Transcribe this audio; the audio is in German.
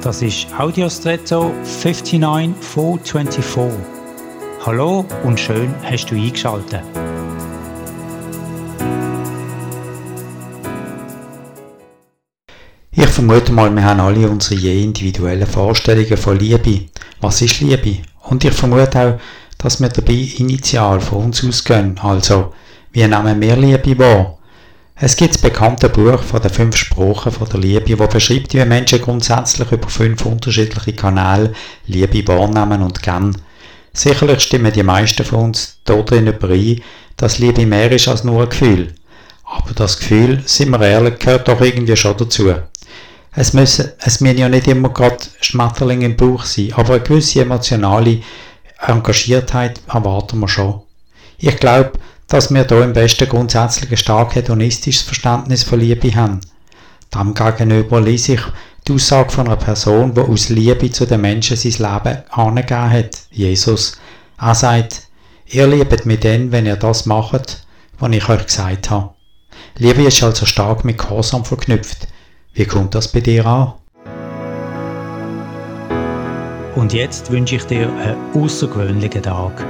Das ist Audiostretto 59424. Hallo und schön hast du eingeschaltet. Ich vermute mal, wir haben alle unsere je individuellen Vorstellungen von Liebe. Was ist Liebe? Und ich vermute auch, dass wir dabei initial von uns ausgehen. Also, wie nehmen wir Liebe wahr? Es gibt bekannte Buch von den fünf Sprachen von der Liebe, wo beschreibt, wie Menschen grundsätzlich über fünf unterschiedliche Kanäle Liebe wahrnehmen und geben. Sicherlich stimmen die meisten von uns darin überein, dass Liebe mehr ist als nur ein Gefühl. Aber das Gefühl, sind wir ehrlich, gehört doch irgendwie schon dazu. Es müssen, es müssen ja nicht immer gerade Schmetterlinge im Bauch sein, aber eine gewisse emotionale Engagiertheit erwarten wir schon. Ich glaube, dass wir hier im Westen grundsätzlich ein stark hedonistisches Verständnis von Liebe haben. Dem gegenüber lese ich die Aussage von einer Person, die aus Liebe zu den Menschen sein Leben angegeben hat, Jesus. Er sagt, ihr liebt mich dann, wenn ihr das macht, was ich euch gesagt habe. Liebe ist also stark mit Gehorsam verknüpft. Wie kommt das bei dir an? Und jetzt wünsche ich dir einen außergewöhnlichen Tag.